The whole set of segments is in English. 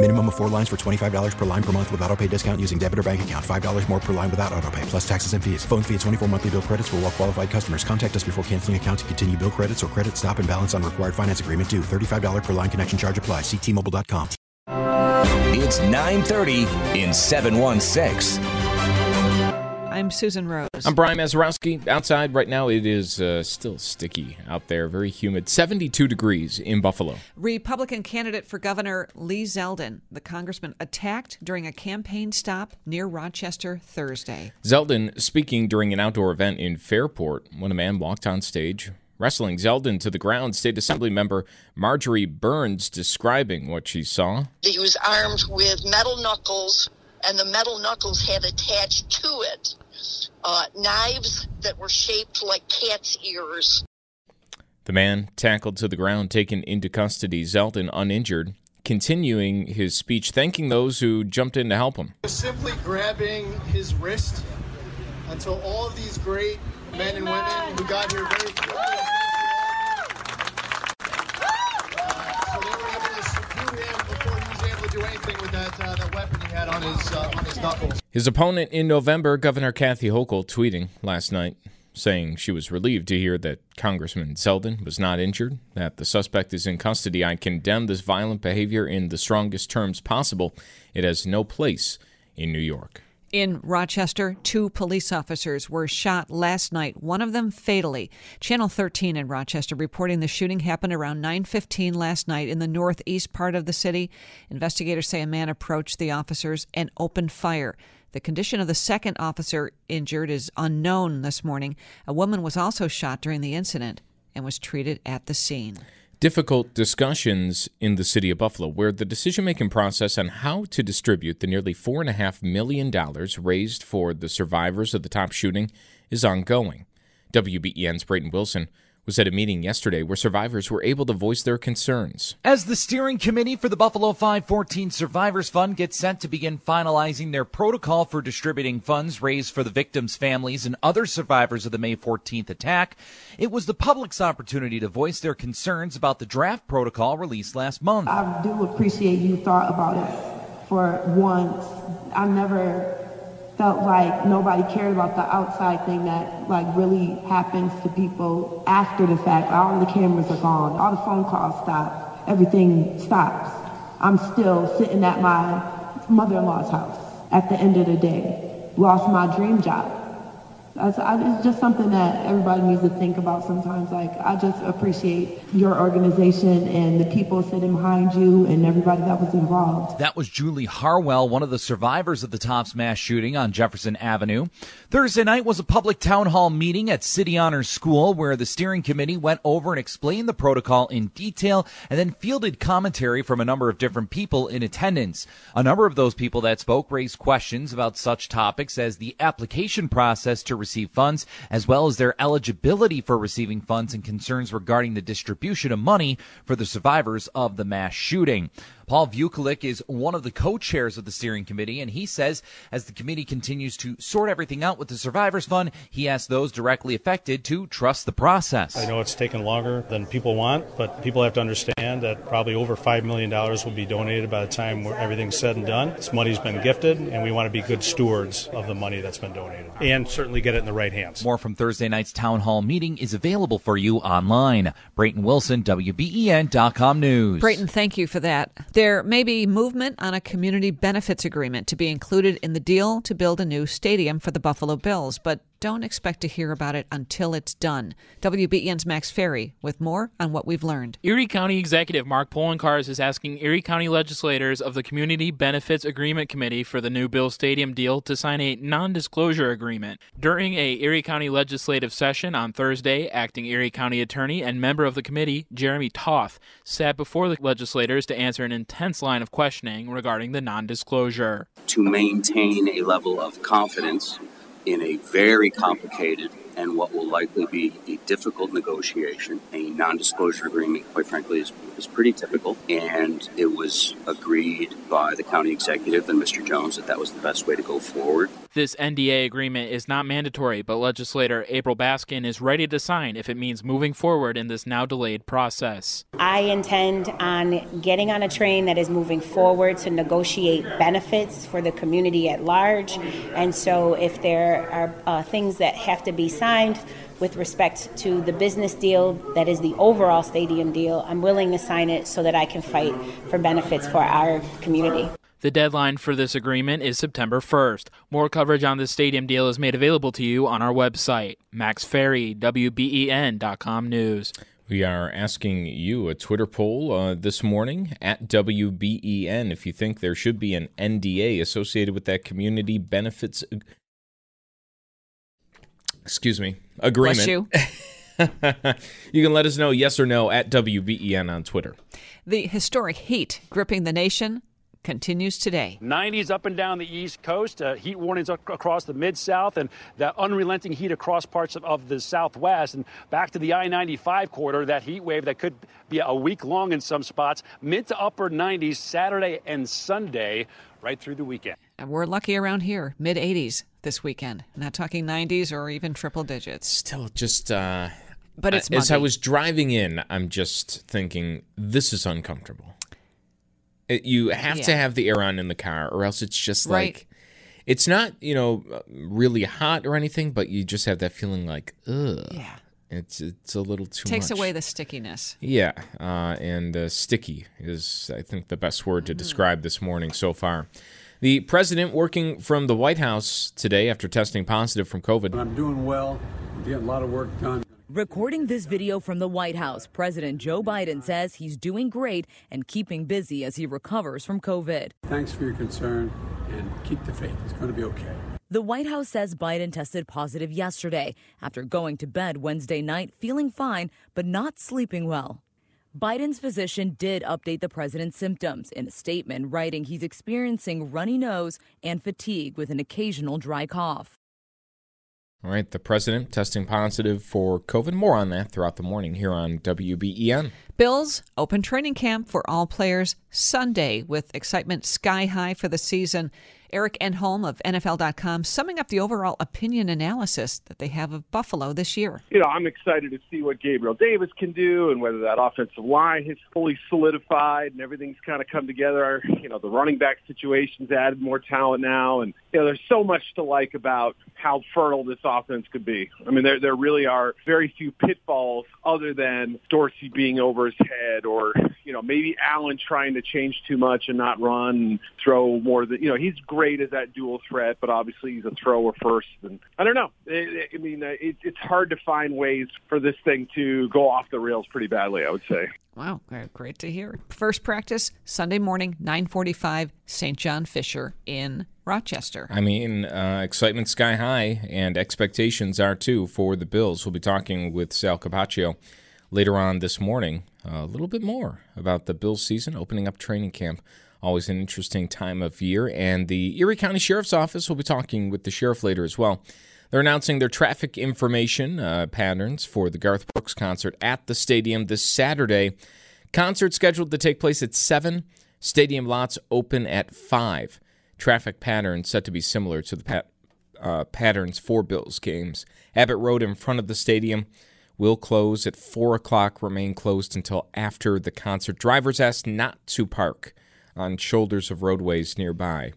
Minimum of four lines for $25 per line per month with auto pay discount using debit or bank account. $5 more per line without auto pay, plus taxes and fees. Phone fee at 24 monthly bill credits for all well qualified customers. Contact us before canceling account to continue bill credits or credit stop and balance on required finance agreement due. $35 per line connection charge apply. Ctmobile.com. It's 930 in 716. I'm Susan Rose. I'm Brian Mazurowski. Outside right now, it is uh, still sticky out there, very humid. 72 degrees in Buffalo. Republican candidate for governor Lee Zeldin, the congressman attacked during a campaign stop near Rochester Thursday. Zeldin speaking during an outdoor event in Fairport when a man walked on stage. Wrestling Zeldin to the ground, State Assembly member Marjorie Byrnes describing what she saw. He was armed with metal knuckles, and the metal knuckles had attached to it uh, knives that were shaped like cat's ears. The man tackled to the ground, taken into custody, Zeldin uninjured, continuing his speech, thanking those who jumped in to help him. Simply grabbing his wrist until all of these great men and women who got here very quickly. So they were able to subdue him before he was able to do anything with that, uh, that weapon had on his, uh, on his knuckles. His opponent in November, Governor Kathy Hochul, tweeting last night saying she was relieved to hear that Congressman Zeldin was not injured, that the suspect is in custody. I condemn this violent behavior in the strongest terms possible. It has no place in New York. In Rochester, two police officers were shot last night, one of them fatally. Channel 13 in Rochester reporting the shooting happened around 9:15 last night in the northeast part of the city. Investigators say a man approached the officers and opened fire. The condition of the second officer injured is unknown this morning. A woman was also shot during the incident and was treated at the scene difficult discussions in the city of Buffalo, where the decision making process on how to distribute the nearly $4.5 million raised for the survivors of the Tops shooting is ongoing. WBEN's Brayton Wilson was at a meeting yesterday where survivors were able to voice their concerns. As the steering committee for the Buffalo 514 Survivors Fund gets set to begin finalizing their protocol for distributing funds raised for the victims' families and other survivors of the May 14th attack, it was the public's opportunity to voice their concerns about the draft protocol released last month. I do appreciate you thought about us for once. I never felt like nobody cared about the outside thing that like really happens to people after the fact. All the cameras are gone. All the phone calls stop. Everything stops. I'm still sitting at my mother-in-law's house at the end of the day. Lost my dream job. It's just something that everybody needs to think about sometimes. Like, I just appreciate your organization and the people sitting behind you and everybody that was involved. That was Julie Harwell, one of the survivors of the Tops mass shooting on Jefferson Avenue. Thursday night was a public town hall meeting at City Honors School where the steering committee went over and explained the protocol in detail and then fielded commentary from a number of different people in attendance. A number of those people that spoke raised questions about such topics as the application process to receive funds, as well as their eligibility for receiving funds and concerns regarding the distribution of money for the survivors of the mass shooting. Paul Vukulik is one of the co-chairs of the steering committee, and he says as the committee continues to sort everything out with the Survivors Fund, he asks those directly affected to trust the process. I know it's taken longer than people want, but people have to understand that probably over $5 million will be donated by the time everything's said and done. This money's been gifted, and we want to be good stewards of the money that's been donated and certainly get it in the right hands. More from Thursday night's town hall meeting is available for you online. Brayton Wilson, WBEN.com News. Brayton, thank you for that. There may be movement on a community benefits agreement to be included in the deal to build a new stadium for the Buffalo Bills, but don't expect to hear about it until it's done. WBEN's Max Ferry with more on what we've learned. Erie County Executive Mark Poloncarz is asking Erie County legislators of the Community Benefits Agreement Committee for the new Bill Stadium deal to sign a non disclosure agreement. During a Erie County legislative session on Thursday, acting Erie County attorney and member of the committee, Jeremy Toth, sat before the legislators to answer an intense line of questioning regarding the non disclosure. To maintain a level of confidence in a very complicated and what will likely be a difficult negotiation. A non disclosure agreement, quite frankly, is, is pretty typical. And it was agreed by the county executive and Mr. Jones that that was the best way to go forward. This NDA agreement is not mandatory, but legislator April Baskin is ready to sign if it means moving forward in this now delayed process. I intend on getting on a train that is moving forward to negotiate benefits for the community at large. And so if there are uh, things that have to be signed, with respect to the business deal that is the overall stadium deal, I'm willing to sign it so that I can fight for benefits for our community. The deadline for this agreement is September 1st. More coverage on this stadium deal is made available to you on our website, Max Ferry, WBEN.com news. We are asking you a Twitter poll uh, this morning at WBEN if you think there should be an NDA associated with that community benefits excuse me, agreement. Bless you. you can let us know yes or no at WBEN on Twitter. The historic heat gripping the nation continues today. 90s up and down the East Coast, uh, heat warnings across the Mid South, and that unrelenting heat across parts of, of the Southwest. And back to the I 95 corridor, that heat wave that could be a week long in some spots, mid to upper 90s Saturday and Sunday, right through the weekend. And we're lucky around here, mid 80s this weekend. Not talking 90s or even triple digits. Still just. Uh, but it's as I was driving in, I'm just thinking this is uncomfortable. It, you have to have the air on in the car, or else it's just Right. like. It's not, you know, really hot or anything, but you just have that feeling like, ugh. Yeah. It's it's a little too Takes much. away the stickiness. Yeah, uh, and uh, sticky is, I think, the best word to describe this morning so far. The president working from the White House today after testing positive from COVID. I'm doing well, getting a lot of work done. Recording this video from the White House, President Joe Biden says he's doing great and keeping busy as he recovers from COVID. Thanks for your concern and keep the faith. It's going to be okay. The White House says Biden tested positive yesterday after going to bed Wednesday night feeling fine but not sleeping well. Biden's physician did update the president's symptoms in a statement, writing he's experiencing runny nose and fatigue with an occasional dry cough. All right, the president testing positive for COVID. More on that throughout the morning here on WBEN. Bills open training camp for all players Sunday with excitement sky high for the season. Eric Edholm of NFL.com summing up the overall opinion analysis that they have of Buffalo this year. you know, I'm excited to see what Gabriel Davis can do and whether that offensive line has fully solidified and everything's kind of come together. You know, the running back situation's added more talent now. And, you know, there's so much to like about how fertile this offense could be. I mean, there, there really are very few pitfalls other than Dorsey being over his head or, you know, maybe Allen trying to change too much and not run and throw more than, you know, he's great as that dual threat, but obviously he's a thrower first. And I don't know. I, I mean, it, it's hard to find ways for this thing to go off the rails pretty badly, I would say. Wow, great to hear. First practice Sunday morning, 9:45, St. John Fisher in Rochester. I mean, uh, excitement sky high, and expectations are too for the Bills. We'll be talking with Sal Capaccio later on this morning a little bit more about the Bills season, opening up training camp. Always an interesting time of year. And the Erie County Sheriff's Office will be talking with the sheriff later as well. They're announcing their traffic information uh, patterns for the Garth Brooks concert at the stadium this Saturday. Concert scheduled to take place at 7. Stadium lots open at 5. Traffic patterns set to be similar to the pat- uh, patterns for Bills games. Abbott Road in front of the stadium will close at 4 o'clock, remain closed until after the concert. Drivers asked not to park on shoulders of roadways nearby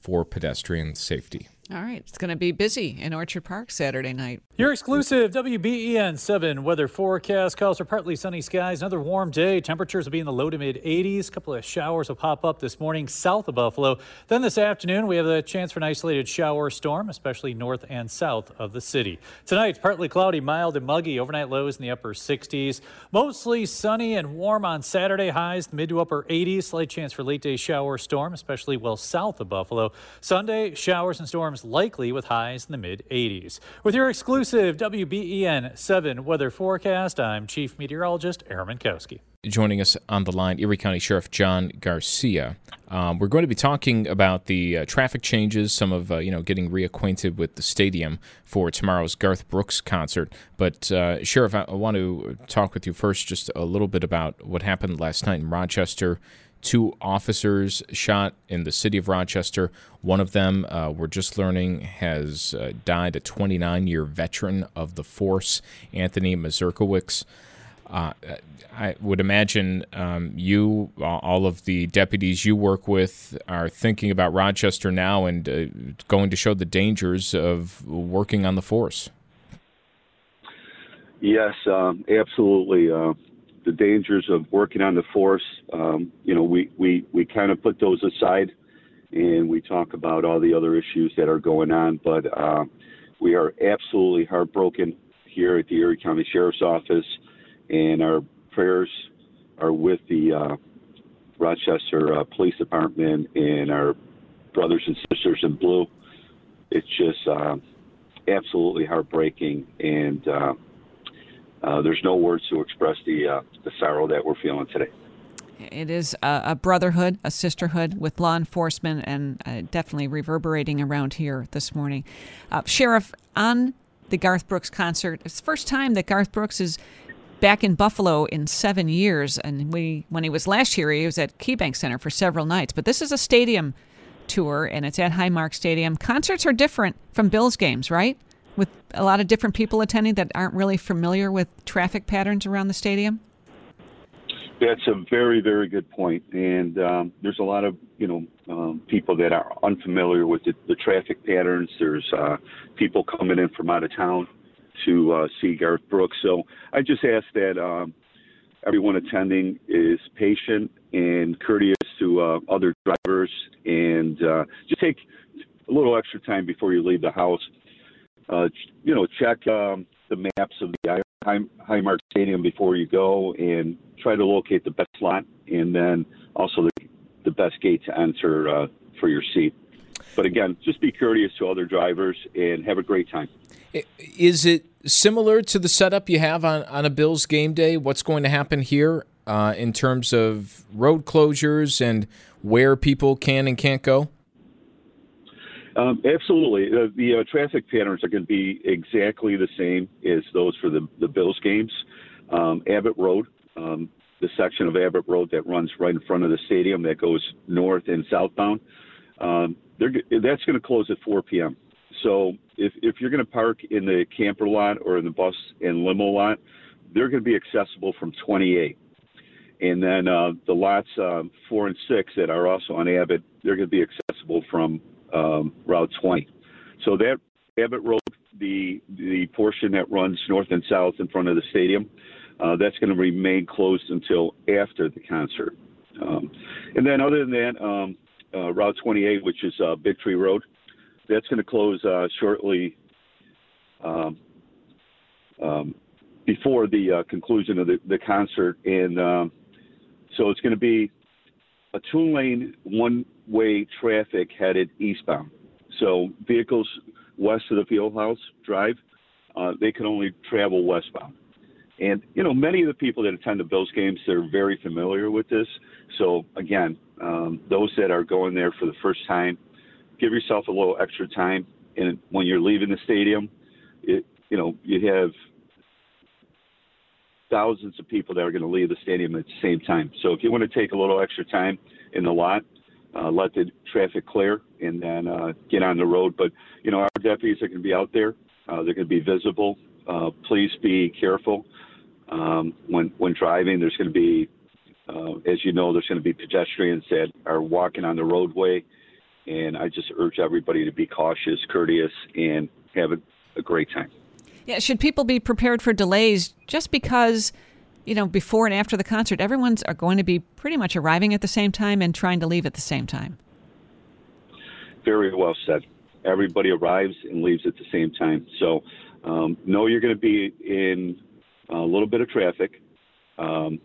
for pedestrian safety. All right, it's going to be busy in Orchard Park Saturday night. Your exclusive WBEN 7 weather forecast calls for partly sunny skies. Another warm day. Temperatures will be in the low to mid 80s. A couple of showers will pop up this morning south of Buffalo. Then this afternoon, we have a chance for an isolated shower storm, especially north and south of the city. Tonight, partly cloudy, mild and muggy. Overnight lows in the upper 60s. Mostly sunny and warm on Saturday. Highs mid to upper 80s. Slight chance for late day shower storm, especially well south of Buffalo. Sunday, showers and storms likely with highs in the mid 80s. With your exclusive WBEN 7 weather forecast, I'm Chief Meteorologist Aaron Mentkowski. Joining us on the line, Erie County Sheriff John Garcia. Um, we're going to be talking about the uh, traffic changes, some of uh, you know getting reacquainted with the stadium for tomorrow's Garth Brooks concert. But uh, Sheriff, I, I want to talk with you first, just a little bit about what happened last night in Rochester two officers shot in the city of Rochester. One of them, uh, we're just learning, has uh, died, a 29 year veteran of the force, Anthony Mazurkiewicz. Uh, I would imagine um, you, all of the deputies you work with, are thinking about Rochester now and uh, going to show the dangers of working on the force. Yes, um, absolutely. Uh, the dangers of working on the force, um, you know, we, we, we kind of put those aside and we talk about all the other issues that are going on. But uh, we are absolutely heartbroken here at the Erie County Sheriff's Office, and our prayers are with the uh, Rochester uh, Police Department and our brothers and sisters in blue. It's just uh, absolutely heartbreaking, and uh, there's no words to express the uh, the sorrow that we're feeling today. It is a, a brotherhood, a sisterhood with law enforcement, and uh, definitely reverberating around here this morning. Uh, Sheriff, on the Garth Brooks concert, it's the first time that Garth Brooks is back in Buffalo in seven years. And we, when he was last here, he was at KeyBank Center for several nights. But this is a stadium tour, and it's at Highmark Stadium. Concerts are different from Bills games, right? With a lot of different people attending that aren't really familiar with traffic patterns around the stadium? That's a very, very good point. And um, there's a lot of, you know, um, people that are unfamiliar with the, the traffic patterns. There's uh, people coming in from out of town to uh, see Garth Brooks. So I just ask that um, everyone attending is patient and courteous to uh, other drivers and uh, just take a little extra time before you leave the house uh, you know, check um, the maps of the Highmark Stadium before you go and try to locate the best slot and then also the, the best gate to enter uh, for your seat. But again, just be courteous to other drivers and have a great time. Is it similar to the setup you have on, on a Bills game day? What's going to happen here uh, in terms of road closures and where people can and can't go? Um, absolutely. Uh, the uh, traffic patterns are going to be exactly the same as those for the, the Bills games. Um, Abbott Road, um, the section of Abbott Road that runs right in front of the stadium that goes north and southbound, um, that's going to close at 4 p.m. So if, if you're going to park in the camper lot or in the bus and limo lot, they're going to be accessible from 28. And then uh, the lots uh, four and six that are also on Abbott, they're going to be accessible from um, Route 20. So that Abbott Road, the the portion that runs north and south in front of the stadium, uh, that's going to remain closed until after the concert. Um, and then other than that, um, uh, Route 28, which is uh, Big Tree Road, that's going to close uh, shortly um, um, before the uh, conclusion of the, the concert. And um, so it's going to be a two lane, one way traffic headed eastbound. So vehicles west of the Fieldhouse Drive, uh, they can only travel westbound. And, you know, many of the people that attend the Bills games, they're very familiar with this. So, again, um, those that are going there for the first time, give yourself a little extra time. And when you're leaving the stadium, it, you know, you have thousands of people that are going to leave the stadium at the same time. So if you want to take a little extra time in the lot, uh, let the traffic clear and then uh, get on the road. But you know, our deputies are going to be out there. Uh, they're going to be visible. Uh, please be careful um, when when driving. There's going to be, uh, as you know, there's going to be pedestrians that are walking on the roadway, And I just urge everybody to be cautious, courteous, and have a, a great time. Yeah, should people be prepared for delays just because, you know, before and after the concert, everyone's are going to be pretty much arriving at the same time and trying to leave at the same time? Very well said. Everybody arrives and leaves at the same time. So, um, know you're going to be in a little bit of traffic. Um,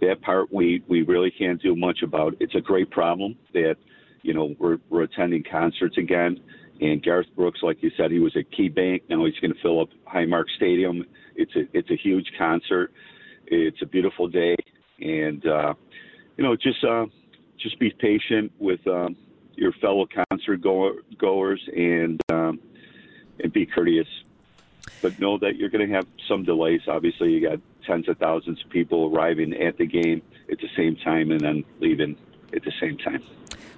that part we, we really can't do much about. It's a great problem that, you know, we're, we're attending concerts again. And Garth Brooks, like you said, he was at KeyBank. Now he's going to fill up Highmark Stadium. It's a it's a huge concert. It's a beautiful day, and uh, you know, just uh, just be patient with um, your fellow concert goer, goers and um, and be courteous. But know that you're going to have some delays. Obviously, you got tens of thousands of people arriving at the game at the same time and then leaving at the same time.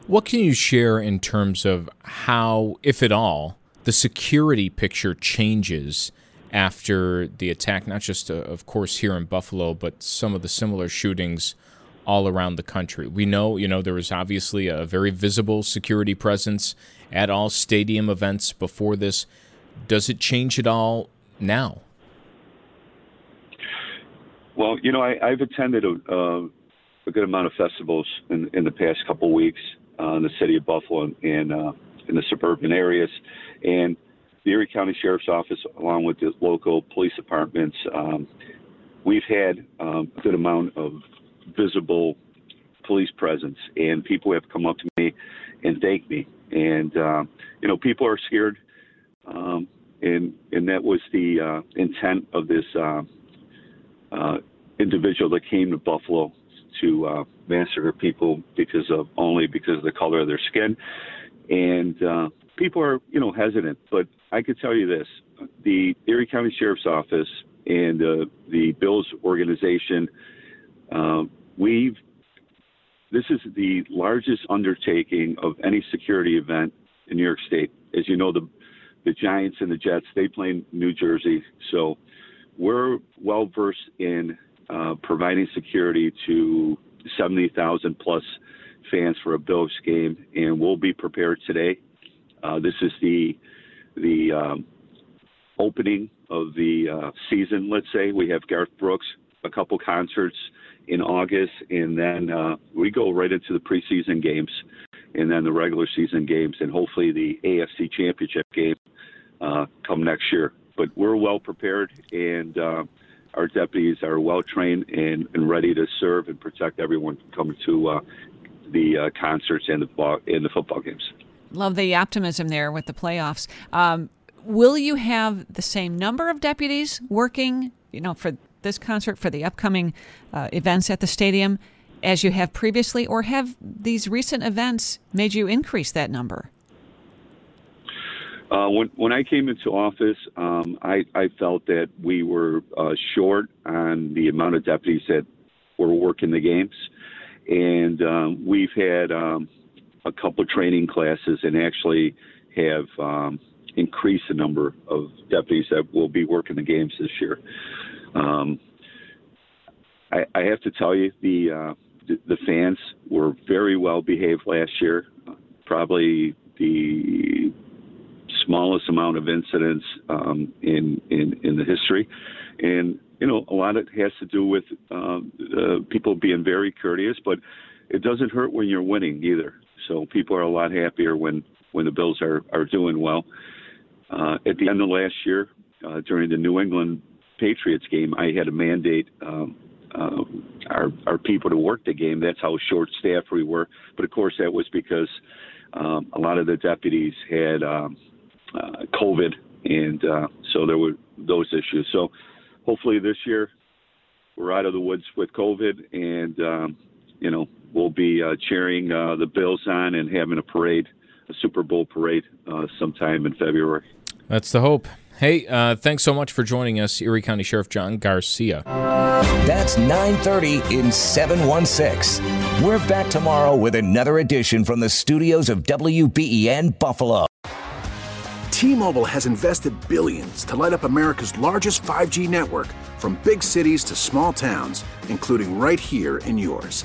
What can you share in terms of how, if at all, the security picture changes after the attack, not just, uh, of course, here in Buffalo, but some of the similar shootings all around the country? We know, you know, there was obviously a very visible security presence at all stadium events before this. Does it change at all now? Well, you know, I, have attended a, uh, a, good amount of festivals in, in the past couple of weeks uh, in the city of Buffalo and uh, in the suburban areas, and the Erie County Sheriff's Office, along with the local police departments, um, we've had um, a good amount of visible police presence, and people have come up to me and thanked me. And uh, you know, people are scared, um, and and that was the uh, intent of this uh, uh, individual that came to Buffalo to uh, massacre people because of only because of the color of their skin, and uh, people are you know hesitant. But I could tell you this: the Erie County Sheriff's Office and uh, the Bills organization, uh, we've this is the largest undertaking of any security event in New York State. As you know, the the Giants and the Jets they play in New Jersey, so we're well versed in uh, providing security to 70,000 plus fans for a Bills game, and we'll be prepared today. Uh, this is the the um, opening of the uh, season. Let's say we have Garth Brooks, a couple concerts in August, and then uh, we go right into the preseason games, and then the regular season games, and hopefully the AFC Championship game uh, come next year. But we're well prepared, and uh, our deputies are well trained and, and ready to serve and protect everyone coming to uh, the uh, concerts and the and the football games. Love the optimism there with the playoffs. Um, will you have the same number of deputies working, you know, for this concert, for the upcoming uh, events at the stadium, as you have previously, or have these recent events made you increase that number? Uh, when when I came into office, um, I, I felt that we were uh, short on the amount of deputies that were working the games, and um, we've had um, a couple of training classes and actually have um, increased the number of deputies that will be working the games this year. Um, I, I have to tell you, the, uh, the the fans were very well behaved last year. Probably the smallest amount of incidents um, in, in in the history, and you know a lot of it has to do with um, uh, people being very courteous, but it doesn't hurt when you're winning either. So people are a lot happier when when the Bills are are doing well. Uh, at the end of last year, uh, during the New England Patriots game, I had a mandate. Um, uh, our our people to work the game. That's how short staffed we were. But of course, that was because um, a lot of the deputies had um, uh, COVID, and uh, so there were those issues. So hopefully this year we're out of the woods with COVID, and um, you know we'll be uh, cheering uh, the Bills on and having a parade, a Super Bowl parade, uh, sometime in February. That's the hope. Hey, uh, thanks so much for joining us, Erie County Sheriff John Garcia. That's 9:30 in 716. We're back tomorrow with another edition from the studios of WBEN Buffalo. T-Mobile has invested billions to light up America's largest 5G network from big cities to small towns, including right here in yours.